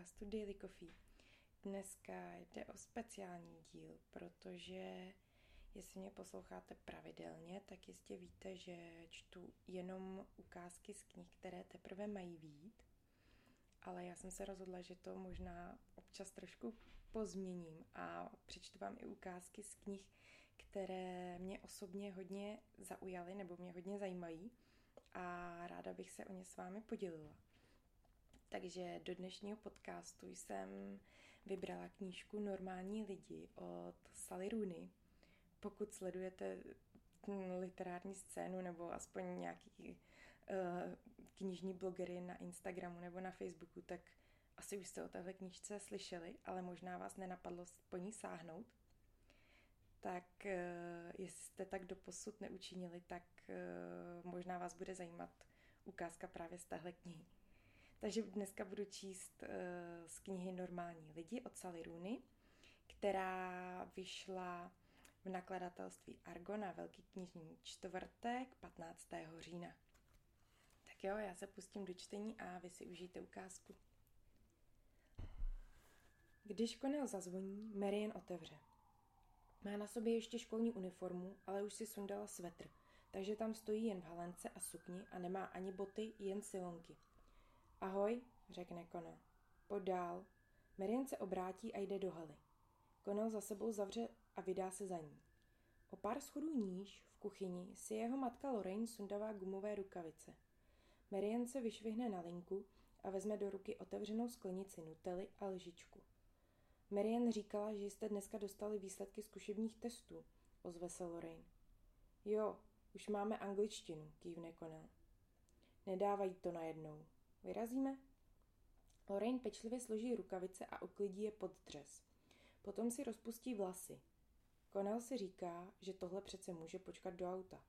podcastu Daily Coffee. Dneska jde o speciální díl, protože jestli mě posloucháte pravidelně, tak jistě víte, že čtu jenom ukázky z knih, které teprve mají výjít. Ale já jsem se rozhodla, že to možná občas trošku pozměním a přečtu vám i ukázky z knih, které mě osobně hodně zaujaly nebo mě hodně zajímají a ráda bych se o ně s vámi podělila. Takže do dnešního podcastu jsem vybrala knížku Normální lidi od Sally Rooney. Pokud sledujete literární scénu nebo aspoň nějaký uh, knižní blogery na Instagramu nebo na Facebooku, tak asi už jste o téhle knížce slyšeli, ale možná vás nenapadlo po ní sáhnout. Tak uh, jestli jste tak doposud neučinili, tak uh, možná vás bude zajímat ukázka právě z téhle knihy. Takže dneska budu číst uh, z knihy Normální lidi od Sally Rooney, která vyšla v nakladatelství Argo na Velký knižní čtvrtek 15. října. Tak jo, já se pustím do čtení a vy si užijte ukázku. Když konel zazvoní, Marian otevře. Má na sobě ještě školní uniformu, ale už si sundala svetr, takže tam stojí jen v halence a sukni a nemá ani boty, jen silonky – Ahoj, řekne Konel. Pojď dál. Marian se obrátí a jde do haly. Konel za sebou zavře a vydá se za ní. O pár schodů níž, v kuchyni, si jeho matka Lorraine sundává gumové rukavice. Marian se vyšvihne na linku a vezme do ruky otevřenou sklenici nutely a lžičku. Marian říkala, že jste dneska dostali výsledky zkušebních testů, ozve se Lorraine. Jo, už máme angličtinu, kývne Konel. Nedávají to najednou, Vyrazíme? Lorraine pečlivě složí rukavice a uklidí je pod dřez. Potom si rozpustí vlasy. Konel si říká, že tohle přece může počkat do auta.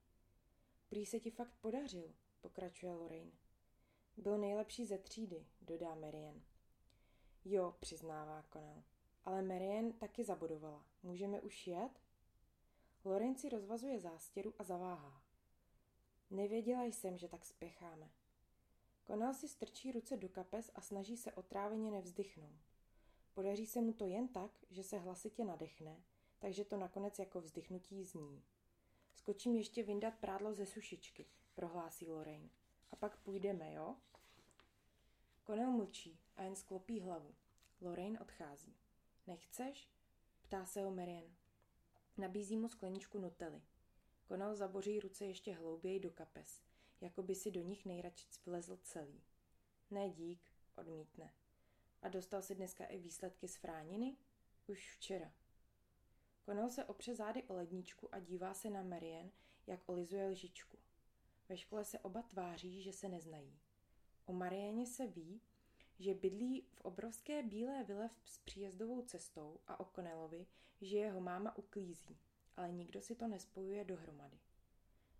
Prý se ti fakt podařil, pokračuje Lorraine. Byl nejlepší ze třídy, dodá Marian. Jo, přiznává Konel. Ale Marian taky zabudovala. Můžeme už jet? Lorraine si rozvazuje zástěru a zaváhá. Nevěděla jsem, že tak spěcháme. Konal si strčí ruce do kapes a snaží se otráveně nevzdychnout. Podaří se mu to jen tak, že se hlasitě nadechne, takže to nakonec jako vzdychnutí zní. Skočím ještě vyndat prádlo ze sušičky, prohlásí Lorraine. A pak půjdeme, jo? Konel mlčí a jen sklopí hlavu. Lorraine odchází. Nechceš? Ptá se ho Marian. Nabízí mu skleničku nutely. Konal zaboří ruce ještě hlouběji do kapes jako by si do nich nejradši vlezl celý. Ne dík, odmítne. A dostal si dneska i výsledky z frániny? Už včera. Konal se opře zády o ledničku a dívá se na Marian, jak olizuje lžičku. Ve škole se oba tváří, že se neznají. O Marianě se ví, že bydlí v obrovské bílé vile s příjezdovou cestou a o Konelovi, že jeho máma uklízí, ale nikdo si to nespojuje dohromady.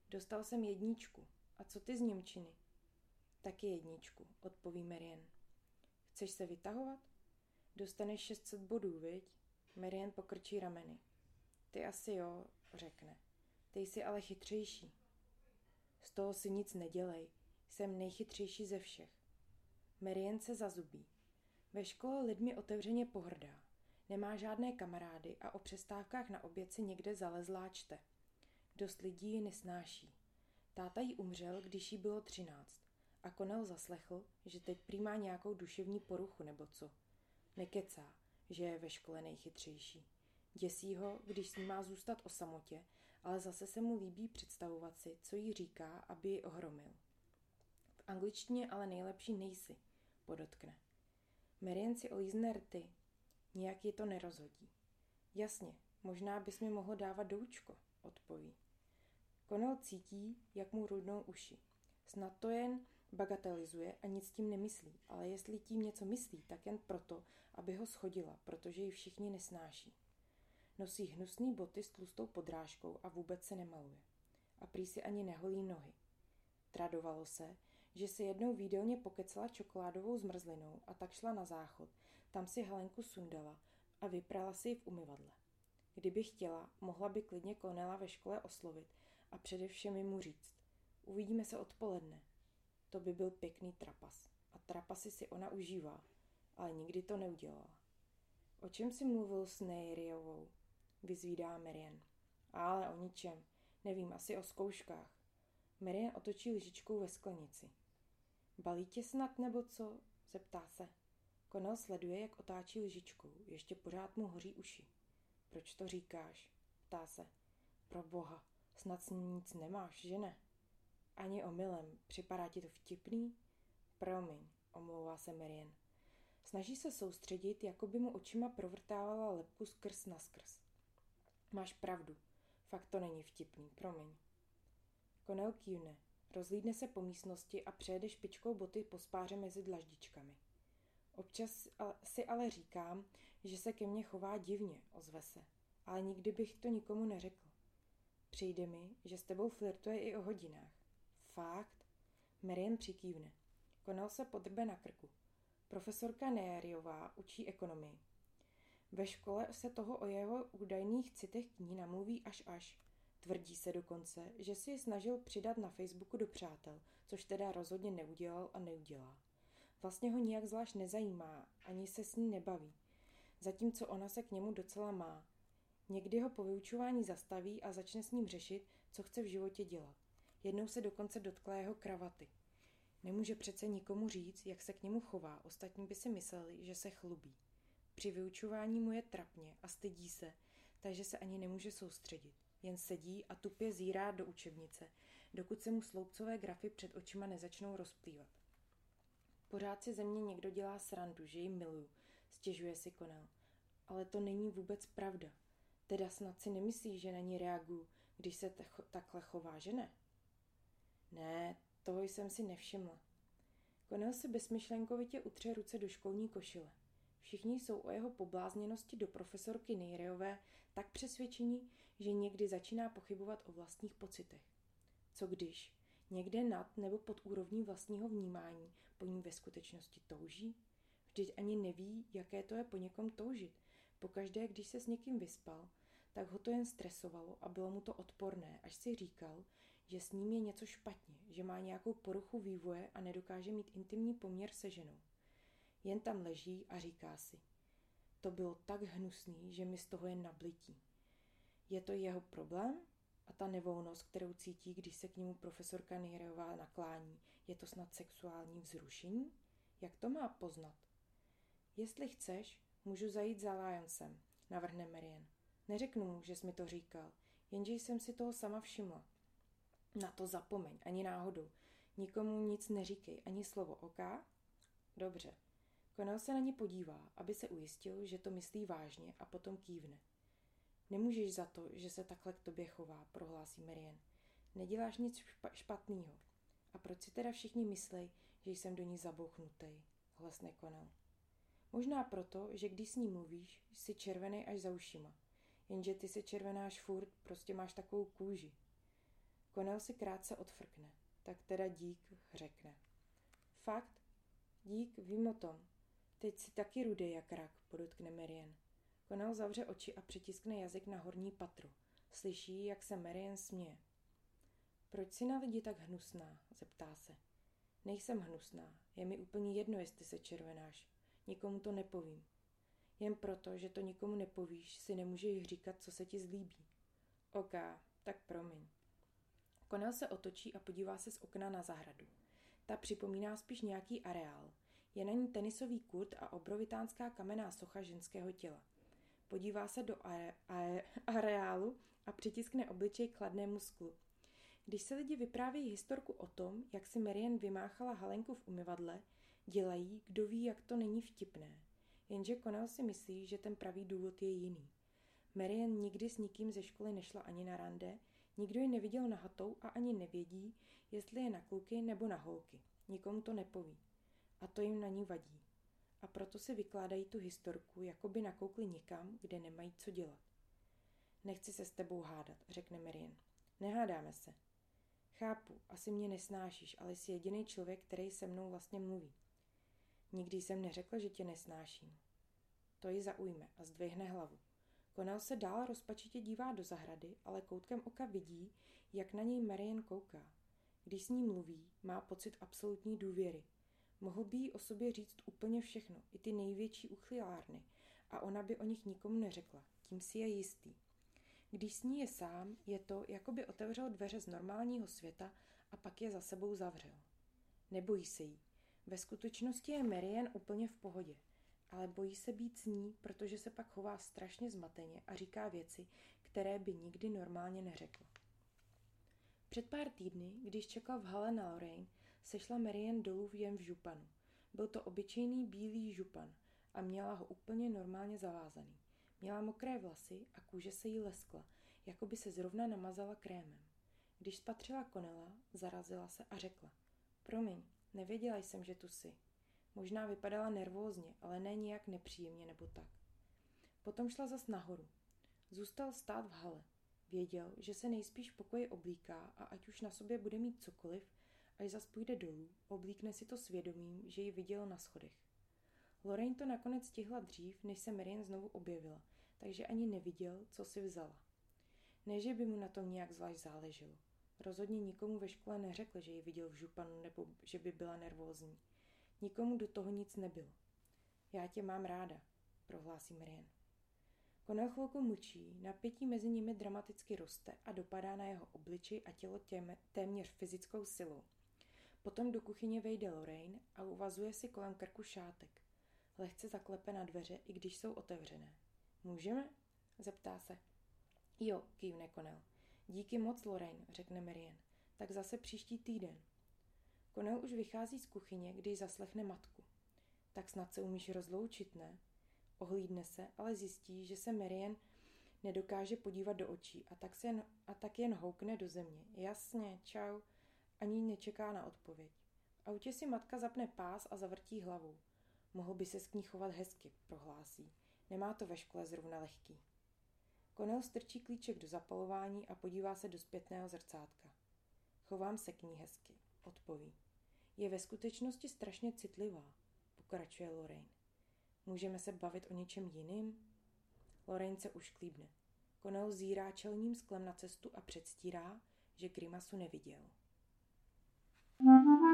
Dostal jsem jedničku, a co ty z Němčiny? Taky jedničku, odpoví Marian. Chceš se vytahovat? Dostaneš 600 bodů, viď? Marian pokrčí rameny. Ty asi jo, řekne. Ty jsi ale chytřejší. Z toho si nic nedělej. Jsem nejchytřejší ze všech. Marian se zazubí. Ve škole lidmi otevřeně pohrdá. Nemá žádné kamarády a o přestávkách na oběd si někde zalezlá čte. Dost lidí ji nesnáší. Táta jí umřel, když jí bylo třináct a Konel zaslechl, že teď přijímá nějakou duševní poruchu nebo co. Nekecá, že je ve škole nejchytřejší. Děsí ho, když s ní má zůstat o samotě, ale zase se mu líbí představovat si, co jí říká, aby ji ohromil. V angličtině ale nejlepší nejsi, podotkne. Marian si olízne rty, nějak ji to nerozhodí. Jasně, možná bys mi mohl dávat doučko, odpoví. Konel cítí, jak mu rudnou uši. Snad to jen bagatelizuje a nic tím nemyslí, ale jestli tím něco myslí, tak jen proto, aby ho schodila, protože ji všichni nesnáší. Nosí hnusný boty s tlustou podrážkou a vůbec se nemaluje. A prý si ani neholí nohy. Tradovalo se, že se jednou výdelně pokecala čokoládovou zmrzlinou a tak šla na záchod. Tam si Helenku sundala a vyprala si ji v umyvadle. Kdyby chtěla, mohla by klidně Konela ve škole oslovit a především mu říct. Uvidíme se odpoledne. To by byl pěkný trapas. a trapasy si ona užívá, ale nikdy to neudělala. O čem si mluvil s Neyriovou? Vyzvídá Marian. Ale o ničem. Nevím, asi o zkouškách. Marian otočí lžičkou ve sklenici. Balí tě snad nebo co? Zeptá se. Konel sleduje, jak otáčí lžičkou. Ještě pořád mu hoří uši. Proč to říkáš? Ptá se. Pro boha, snad s ním nic nemáš, že ne? Ani omylem. Připadá ti to vtipný? Promiň, omlouvá se Marian. Snaží se soustředit, jako by mu očima provrtávala lepku skrz na skrz. Máš pravdu. Fakt to není vtipný, promiň. Konel kývne. Rozlídne se po místnosti a přejede špičkou boty po spáře mezi dlaždičkami. Občas si ale říkám, že se ke mně chová divně, ozve se. Ale nikdy bych to nikomu neřekl. Přijde mi, že s tebou flirtuje i o hodinách. Fakt? Marian přikývne. Konal se podrbe na krku. Profesorka Neériová učí ekonomii. Ve škole se toho o jeho údajných citech k ní namluví až až. Tvrdí se dokonce, že si ji snažil přidat na Facebooku do přátel, což teda rozhodně neudělal a neudělá. Vlastně ho nijak zvlášť nezajímá, ani se s ní nebaví. Zatímco ona se k němu docela má. Někdy ho po vyučování zastaví a začne s ním řešit, co chce v životě dělat. Jednou se dokonce dotkla jeho kravaty. Nemůže přece nikomu říct, jak se k němu chová, ostatní by si mysleli, že se chlubí. Při vyučování mu je trapně a stydí se, takže se ani nemůže soustředit. Jen sedí a tupě zírá do učebnice, dokud se mu sloupcové grafy před očima nezačnou rozplývat. Pořád si ze mě někdo dělá srandu, že ji miluju, stěžuje si Konel. Ale to není vůbec pravda. Teda snad si nemyslí, že na ní reaguju, když se takhle chová, že ne? Ne, toho jsem si nevšimla. Konel se bezmyšlenkovitě utře ruce do školní košile. Všichni jsou o jeho poblázněnosti do profesorky Nejreové tak přesvědčení, že někdy začíná pochybovat o vlastních pocitech. Co když? Někde nad nebo pod úrovní vlastního vnímání po ní ve skutečnosti touží? Vždyť ani neví, jaké to je po někom toužit. Pokaždé, když se s někým vyspal, tak ho to jen stresovalo a bylo mu to odporné, až si říkal, že s ním je něco špatně, že má nějakou poruchu vývoje a nedokáže mít intimní poměr se ženou. Jen tam leží a říká si, to bylo tak hnusný, že mi z toho je nablití. Je to jeho problém? A ta nevolnost, kterou cítí, když se k němu profesorka Nejreová naklání, je to snad sexuální vzrušení? Jak to má poznat? Jestli chceš, můžu zajít za Lioncem, navrhne Marian. Neřeknu mu, že jsi mi to říkal, jenže jsem si toho sama všimla. Na to zapomeň, ani náhodou. Nikomu nic neříkej, ani slovo, oká? Dobře. Konal se na ní podívá, aby se ujistil, že to myslí vážně a potom kývne. Nemůžeš za to, že se takhle k tobě chová, prohlásí Marian. Neděláš nic špa- špatného. A proč si teda všichni myslej, že jsem do ní zabouchnutý? Hlas nekonal. Možná proto, že když s ní mluvíš, jsi červený až za ušima. Jenže ty se červenáš furt, prostě máš takovou kůži. Konal si krátce odfrkne. Tak teda dík řekne. Fakt? Dík, vím o tom. Teď si taky rudej jak rak, podotkne Marian. Konal zavře oči a přitiskne jazyk na horní patru. Slyší, jak se Marian směje. Proč si na lidi tak hnusná? zeptá se. Nejsem hnusná. Je mi úplně jedno, jestli se červenáš. Nikomu to nepovím. Jen proto, že to nikomu nepovíš, si nemůžeš říkat, co se ti zlíbí. OK, tak promiň. Konel se otočí a podívá se z okna na zahradu. Ta připomíná spíš nějaký areál. Je na ní tenisový kurt a obrovitánská kamenná socha ženského těla. Podívá se do are, are, areálu a přitiskne obličej kladnému sklu. Když se lidi vyprávějí historku o tom, jak si Marian vymáchala halenku v umyvadle, dělají, kdo ví, jak to není vtipné. Jenže Konel si myslí, že ten pravý důvod je jiný. Marian nikdy s nikým ze školy nešla ani na rande, nikdo ji neviděl na hatou a ani nevědí, jestli je na kluky nebo na holky. Nikomu to nepoví. A to jim na ní vadí. A proto si vykládají tu historku, jako by nakoukli nikam, kde nemají co dělat. Nechci se s tebou hádat, řekne Marian. Nehádáme se. Chápu, asi mě nesnášíš, ale jsi jediný člověk, který se mnou vlastně mluví. Nikdy jsem neřekla, že tě nesnáším. To ji zaujme a zdvihne hlavu. Konal se dál rozpačitě dívá do zahrady, ale koutkem oka vidí, jak na něj Marian kouká. Když s ní mluví, má pocit absolutní důvěry. Mohl by jí o sobě říct úplně všechno, i ty největší uchylárny, a ona by o nich nikomu neřekla. Tím si je jistý. Když s ní je sám, je to, jako by otevřel dveře z normálního světa a pak je za sebou zavřel. Nebojí se jí. Ve skutečnosti je Marian úplně v pohodě, ale bojí se být s ní, protože se pak chová strašně zmateně a říká věci, které by nikdy normálně neřekla. Před pár týdny, když čekal v hale na Lorraine, sešla Marian dolů jen v županu. Byl to obyčejný bílý župan a měla ho úplně normálně zavázaný. Měla mokré vlasy a kůže se jí leskla, jako by se zrovna namazala krémem. Když spatřila Konela, zarazila se a řekla. Promiň, nevěděla jsem, že tu jsi. Možná vypadala nervózně, ale ne nijak nepříjemně nebo tak. Potom šla zas nahoru. Zůstal stát v hale. Věděl, že se nejspíš v pokoji oblíká a ať už na sobě bude mít cokoliv, až zas půjde dolů, oblíkne si to svědomím, že ji viděl na schodech. Lorraine to nakonec stihla dřív, než se Marian znovu objevila, takže ani neviděl, co si vzala. Ne, že by mu na tom nějak zvlášť záleželo. Rozhodně nikomu ve škole neřekl, že ji viděl v županu nebo že by byla nervózní. Nikomu do toho nic nebylo. Já tě mám ráda, prohlásí Marian. Konel chvilku mlčí, napětí mezi nimi dramaticky roste a dopadá na jeho obliči a tělo těm, téměř fyzickou silou. Potom do kuchyně vejde Lorraine a uvazuje si kolem krku šátek. Lehce zaklepe na dveře, i když jsou otevřené. Můžeme? zeptá se. Jo, kývne Konel. Díky moc, Lorraine, řekne Marian. Tak zase příští týden. Konel už vychází z kuchyně, když zaslechne matku. Tak snad se umíš rozloučit, ne? Ohlídne se, ale zjistí, že se Marian nedokáže podívat do očí a tak, se jen, a tak jen houkne do země. Jasně, čau. Ani nečeká na odpověď. V autě si matka zapne pás a zavrtí hlavou. Mohl by se s ní chovat hezky, prohlásí. Nemá to ve škole zrovna lehký. Konel strčí klíček do zapalování a podívá se do zpětného zrcátka. Chovám se k ní hezky, odpoví. Je ve skutečnosti strašně citlivá, pokračuje Lorraine. Můžeme se bavit o něčem jiným? Lorraine se už klíbne. Konel zírá čelním sklem na cestu a předstírá, že Grimasu neviděl. Mm-hmm.